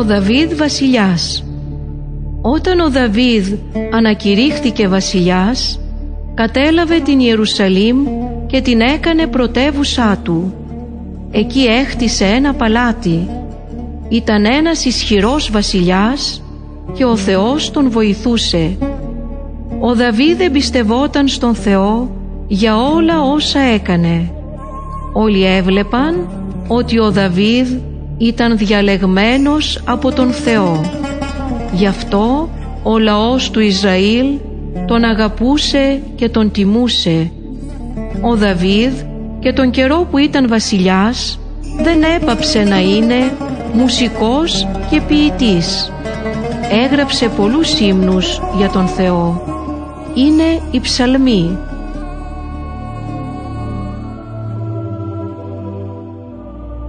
Ο Δαβίδ βασιλιάς Όταν ο Δαβίδ ανακηρύχθηκε βασιλιάς, κατέλαβε την Ιερουσαλήμ και την έκανε πρωτεύουσά του. Εκεί έχτισε ένα παλάτι. Ήταν ένας ισχυρός βασιλιάς και ο Θεός τον βοηθούσε. Ο Δαβίδ εμπιστευόταν στον Θεό για όλα όσα έκανε. Όλοι έβλεπαν ότι ο Δαβίδ ήταν διαλεγμένος από τον Θεό. Γι' αυτό ο λαός του Ισραήλ τον αγαπούσε και τον τιμούσε. Ο Δαβίδ και τον καιρό που ήταν βασιλιάς δεν έπαψε να είναι μουσικός και ποιητής. Έγραψε πολλούς ύμνους για τον Θεό. Είναι οι ψαλμοί.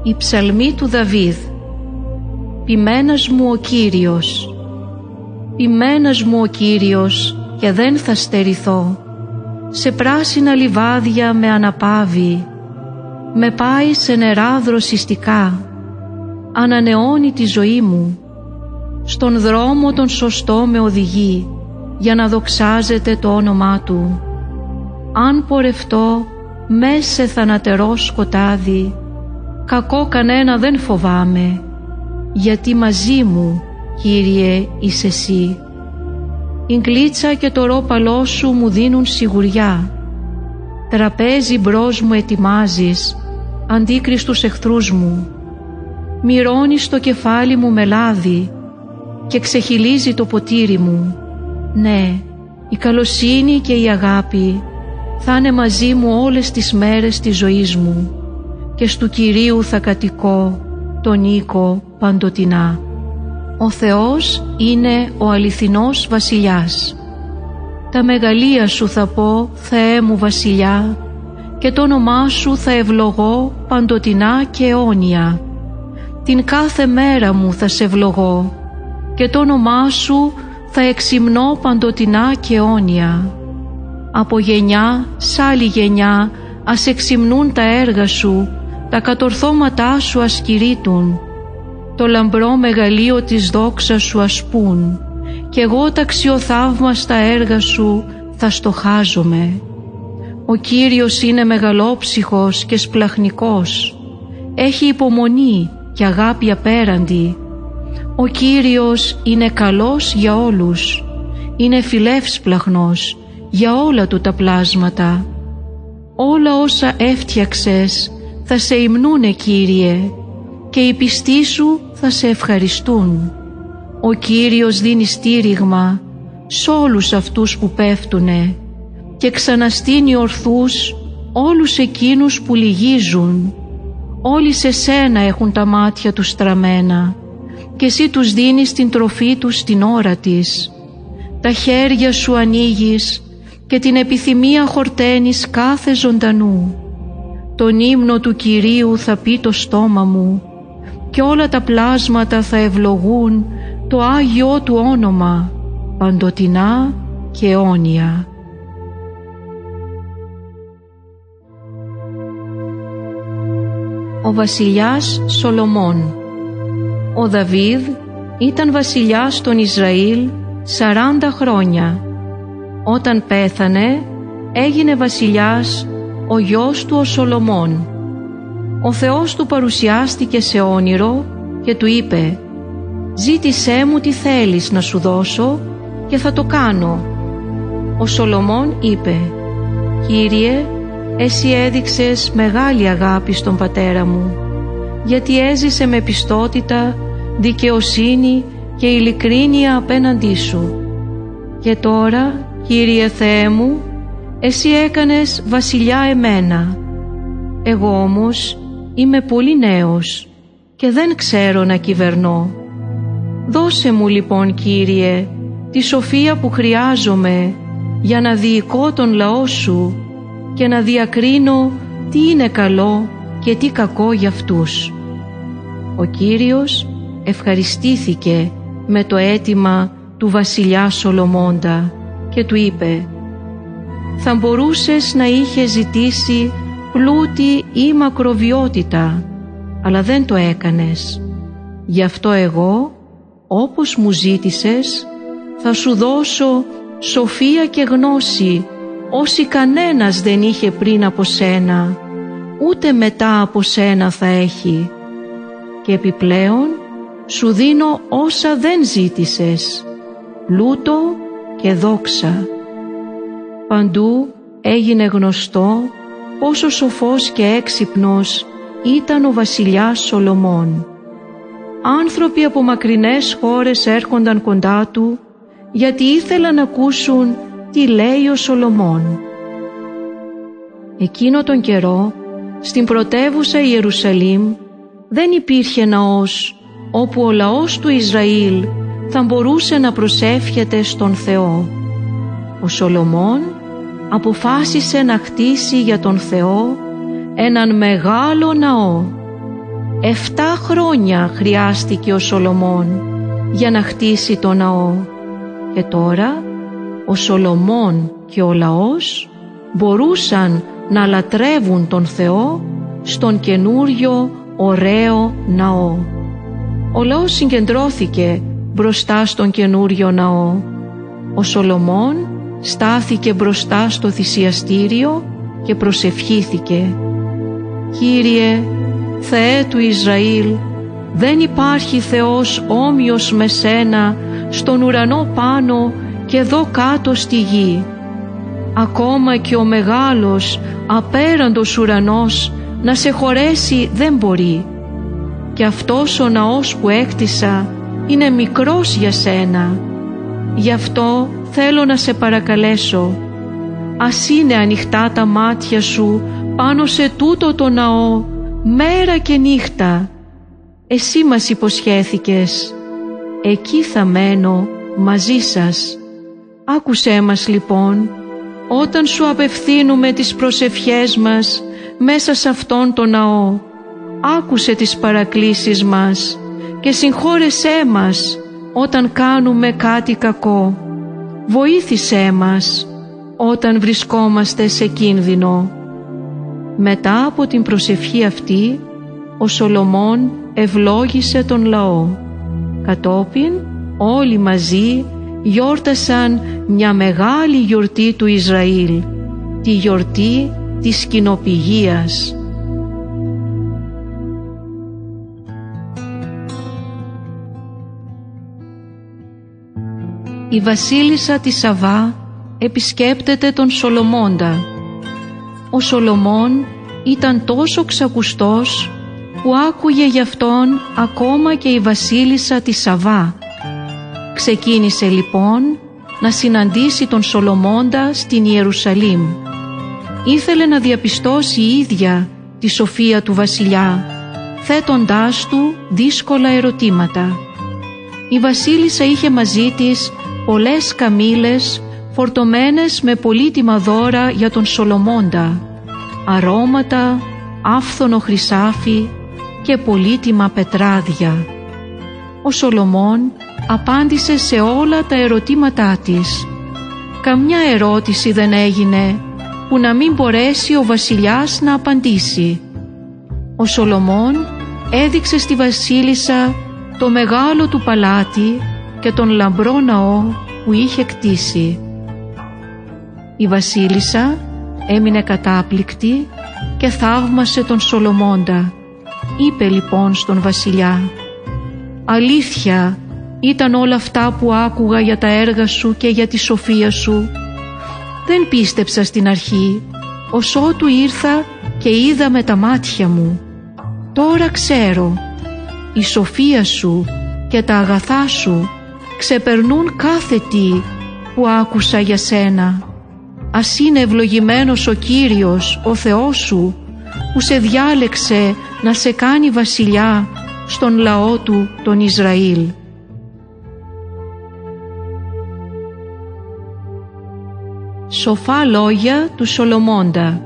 Η ψαλμή του Δαβίδ. Ποιμένας μου ο Κύριος. Ποιμένας μου ο Κύριος και δεν θα στερηθώ. Σε πράσινα λιβάδια με αναπάβει. Με πάει σε νερά δροσιστικά. Ανανεώνει τη ζωή μου. Στον δρόμο τον σωστό με οδηγεί Για να δοξάζεται το όνομά Του. Αν πορευτώ μέσα σε θανατερό σκοτάδι κακό κανένα δεν φοβάμαι, γιατί μαζί μου, Κύριε, είσαι εσύ. Η γκλίτσα και το ρόπαλό σου μου δίνουν σιγουριά. Τραπέζι μπρος μου ετοιμάζεις, αντίκριστους εχθρούς μου. Μυρώνεις το κεφάλι μου με λάδι και ξεχυλίζει το ποτήρι μου. Ναι, η καλοσύνη και η αγάπη θα είναι μαζί μου όλες τις μέρες της ζωής μου και στου Κυρίου θα κατοικώ τον οίκο παντοτινά. Ο Θεός είναι ο αληθινός βασιλιάς. Τα μεγαλεία σου θα πω, Θεέ μου βασιλιά, και το όνομά σου θα ευλογώ παντοτινά και αιώνια. Την κάθε μέρα μου θα σε ευλογώ και το όνομά σου θα εξυμνώ παντοτινά και αιώνια. Από γενιά σ' άλλη γενιά ας εξυμνούν τα έργα σου τα κατορθώματά σου ασκηρίτουν, το λαμπρό μεγαλείο της δόξας σου ασπούν, και εγώ τα αξιοθαύμαστα έργα σου θα στοχάζομαι. Ο Κύριος είναι μεγαλόψυχος και σπλαχνικός, έχει υπομονή και αγάπη απέραντη. Ο Κύριος είναι καλός για όλους, είναι φιλεύσπλαχνος για όλα του τα πλάσματα. Όλα όσα έφτιαξες θα σε υμνούνε Κύριε και οι πιστοί σου θα σε ευχαριστούν. Ο Κύριος δίνει στήριγμα σ' όλους αυτούς που πέφτουνε και ξαναστείνει ορθούς όλους εκείνους που λυγίζουν. Όλοι σε σένα έχουν τα μάτια τους στραμμένα και εσύ τους δίνεις την τροφή τους στην ώρα της. Τα χέρια σου ανοίγεις και την επιθυμία χορταίνεις κάθε ζωντανού τον ύμνο του Κυρίου θα πει το στόμα μου και όλα τα πλάσματα θα ευλογούν το Άγιό Του όνομα παντοτινά και αιώνια. Ο βασιλιάς Σολομών Ο Δαβίδ ήταν βασιλιάς των Ισραήλ 40 χρόνια. Όταν πέθανε έγινε βασιλιάς ο γιος του ο Σολομών. Ο Θεός του παρουσιάστηκε σε όνειρο και του είπε «Ζήτησέ μου τι θέλεις να σου δώσω και θα το κάνω». Ο Σολομών είπε «Κύριε, εσύ έδειξες μεγάλη αγάπη στον πατέρα μου, γιατί έζησε με πιστότητα, δικαιοσύνη και ειλικρίνεια απέναντί σου. Και τώρα, Κύριε Θεέ μου, εσύ έκανες βασιλιά εμένα. Εγώ όμως είμαι πολύ νέος και δεν ξέρω να κυβερνώ. Δώσε μου λοιπόν Κύριε τη σοφία που χρειάζομαι για να διοικώ τον λαό Σου και να διακρίνω τι είναι καλό και τι κακό για αυτούς. Ο Κύριος ευχαριστήθηκε με το αίτημα του βασιλιά Σολομώντα και του είπε θα μπορούσες να είχες ζητήσει πλούτη ή μακροβιότητα, αλλά δεν το έκανες. Γι' αυτό εγώ όπως μου ζήτησες, θα σου δώσω σοφία και γνώση όσοι κανένας δεν είχε πριν από σένα, ούτε μετά από σένα θα έχει. Και επιπλέον σου δίνω όσα δεν ζήτησες, λούτο και δόξα. Παντού έγινε γνωστό πόσο σοφός και έξυπνος ήταν ο βασιλιάς Σολομών. Άνθρωποι από μακρινές χώρες έρχονταν κοντά του γιατί ήθελαν να ακούσουν τι λέει ο Σολομών. Εκείνο τον καιρό στην πρωτεύουσα Ιερουσαλήμ δεν υπήρχε ναός όπου ο λαός του Ισραήλ θα μπορούσε να προσεύχεται στον Θεό. Ο Σολομών αποφάσισε να χτίσει για τον Θεό έναν μεγάλο ναό. Εφτά χρόνια χρειάστηκε ο Σολομών για να χτίσει το ναό και τώρα ο Σολομών και ο λαός μπορούσαν να λατρεύουν τον Θεό στον καινούριο ωραίο ναό. Ο λαός συγκεντρώθηκε μπροστά στον καινούριο ναό. Ο Σολομών στάθηκε μπροστά στο θυσιαστήριο και προσευχήθηκε. «Κύριε, Θεέ του Ισραήλ, δεν υπάρχει Θεός όμοιος με Σένα στον ουρανό πάνω και εδώ κάτω στη γη. Ακόμα και ο μεγάλος απέραντος ουρανός να σε χωρέσει δεν μπορεί. Και αυτός ο ναός που έκτισα είναι μικρός για σένα. Γι' αυτό θέλω να σε παρακαλέσω. Ας είναι ανοιχτά τα μάτια σου πάνω σε τούτο το ναό μέρα και νύχτα. Εσύ μας υποσχέθηκες. Εκεί θα μένω μαζί σας. Άκουσέ μας λοιπόν όταν σου απευθύνουμε τις προσευχές μας μέσα σε αυτόν τον ναό. Άκουσε τις παρακλήσεις μας και συγχώρεσέ μας όταν κάνουμε κάτι κακό. Βοήθησέ μας όταν βρισκόμαστε σε κίνδυνο. Μετά από την προσευχή αυτή, ο Σολομών ευλόγησε τον λαό. Κατόπιν όλοι μαζί γιόρτασαν μια μεγάλη γιορτή του Ισραήλ, τη γιορτή της κοινοπηγίας. Η βασίλισσα της Σαβά επισκέπτεται τον Σολομώντα. Ο Σολομών ήταν τόσο ξακουστός που άκουγε γι' αυτόν ακόμα και η βασίλισσα της Σαβά. Ξεκίνησε λοιπόν να συναντήσει τον Σολομώντα στην Ιερουσαλήμ. Ήθελε να διαπιστώσει η ίδια τη σοφία του βασιλιά, θέτοντάς του δύσκολα ερωτήματα. Η βασίλισσα είχε μαζί της πολλές καμήλες φορτωμένες με πολύτιμα δώρα για τον Σολομώντα, αρώματα, άφθονο χρυσάφι και πολύτιμα πετράδια. Ο Σολομών απάντησε σε όλα τα ερωτήματά της. Καμιά ερώτηση δεν έγινε που να μην μπορέσει ο βασιλιάς να απαντήσει. Ο Σολομών έδειξε στη βασίλισσα το μεγάλο του παλάτι και τον λαμπρό ναό που είχε κτίσει. Η βασίλισσα έμεινε κατάπληκτη και θαύμασε τον Σολομώντα. Είπε λοιπόν στον βασιλιά «Αλήθεια ήταν όλα αυτά που άκουγα για τα έργα σου και για τη σοφία σου. Δεν πίστεψα στην αρχή, ως ότου ήρθα και είδα με τα μάτια μου. Τώρα ξέρω, η σοφία σου και τα αγαθά σου ξεπερνούν κάθε τι που άκουσα για σένα. Ας είναι ευλογημένος ο Κύριος, ο Θεός σου, που σε διάλεξε να σε κάνει βασιλιά στον λαό του τον Ισραήλ. Σοφά λόγια του Σολομώντα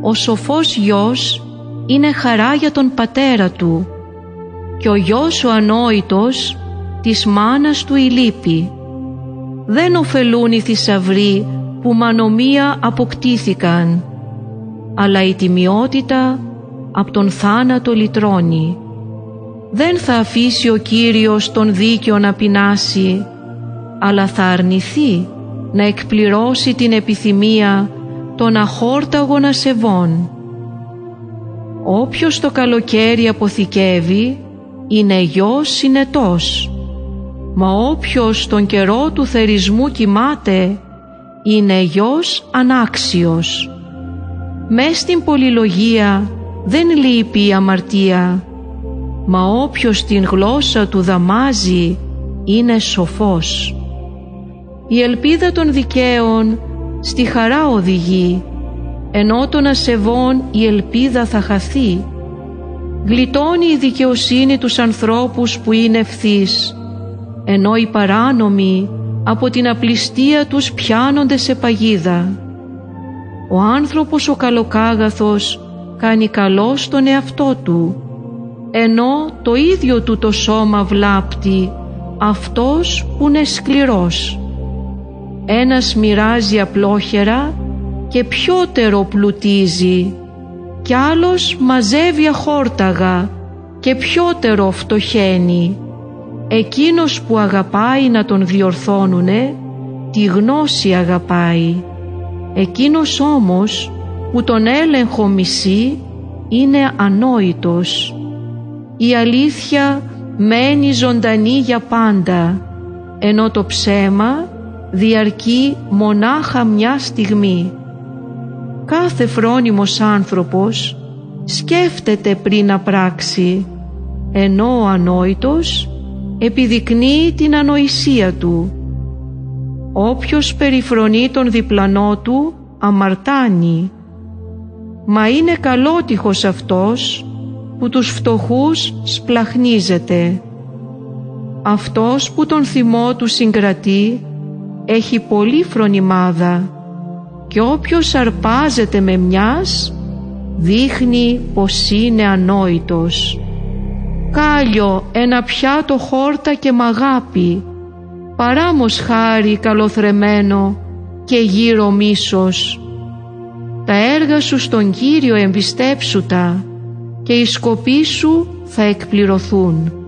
Ο σοφός γιος είναι χαρά για τον πατέρα του και ο γιος ο ανόητος της μάνας του η λύπη. Δεν ωφελούν οι θησαυροί που μανομία αποκτήθηκαν, αλλά η τιμιότητα από τον θάνατο λυτρώνει. δεν θα αφήσει ο Κύριος τον δίκαιο να πεινάσει, αλλά θα αρνηθεί να εκπληρώσει την επιθυμία των αχόρταγων ασεβών. Όποιος το καλοκαίρι αποθηκεύει είναι γιος συνετός, μα όποιος τον καιρό του θερισμού κοιμάται είναι γιος ανάξιος. Μες στην πολυλογία δεν λείπει η αμαρτία, μα όποιος την γλώσσα του δαμάζει είναι σοφός. Η ελπίδα των δικαίων στη χαρά οδηγεί, ενώ των ασεβών η ελπίδα θα χαθεί. Γλιτώνει η δικαιοσύνη τους ανθρώπους που είναι ευθύς, ενώ οι παράνομοι από την απληστία τους πιάνονται σε παγίδα. Ο άνθρωπος ο καλοκάγαθος κάνει καλό στον εαυτό του, ενώ το ίδιο του το σώμα βλάπτει αυτός που είναι σκληρός. Ένας μοιράζει απλόχερα και πιότερο πλουτίζει κι άλλος μαζεύει αχόρταγα και πιότερο φτωχαίνει. Εκείνος που αγαπάει να τον διορθώνουνε, τη γνώση αγαπάει. Εκείνος όμως που τον έλεγχο μισεί είναι ανόητος. Η αλήθεια μένει ζωντανή για πάντα, ενώ το ψέμα διαρκεί μονάχα μια στιγμή. Κάθε φρόνιμος άνθρωπος σκέφτεται πριν να πράξει, ενώ ο ανόητος επιδεικνύει την ανοησία του. Όποιος περιφρονεί τον διπλανό του αμαρτάνει, μα είναι καλότυχος αυτός που τους φτωχούς σπλαχνίζεται. Αυτός που τον θυμό του συγκρατεί έχει πολύ φρονιμάδα και όποιος αρπάζεται με μιας δείχνει πως είναι ανόητος. Κάλιο ένα πιάτο χόρτα και μαγάπη, παράμος χάρη καλοθρεμένο και γύρω μίσος. Τα έργα σου στον Κύριο εμπιστέψου τα και οι σκοποί σου θα εκπληρωθούν.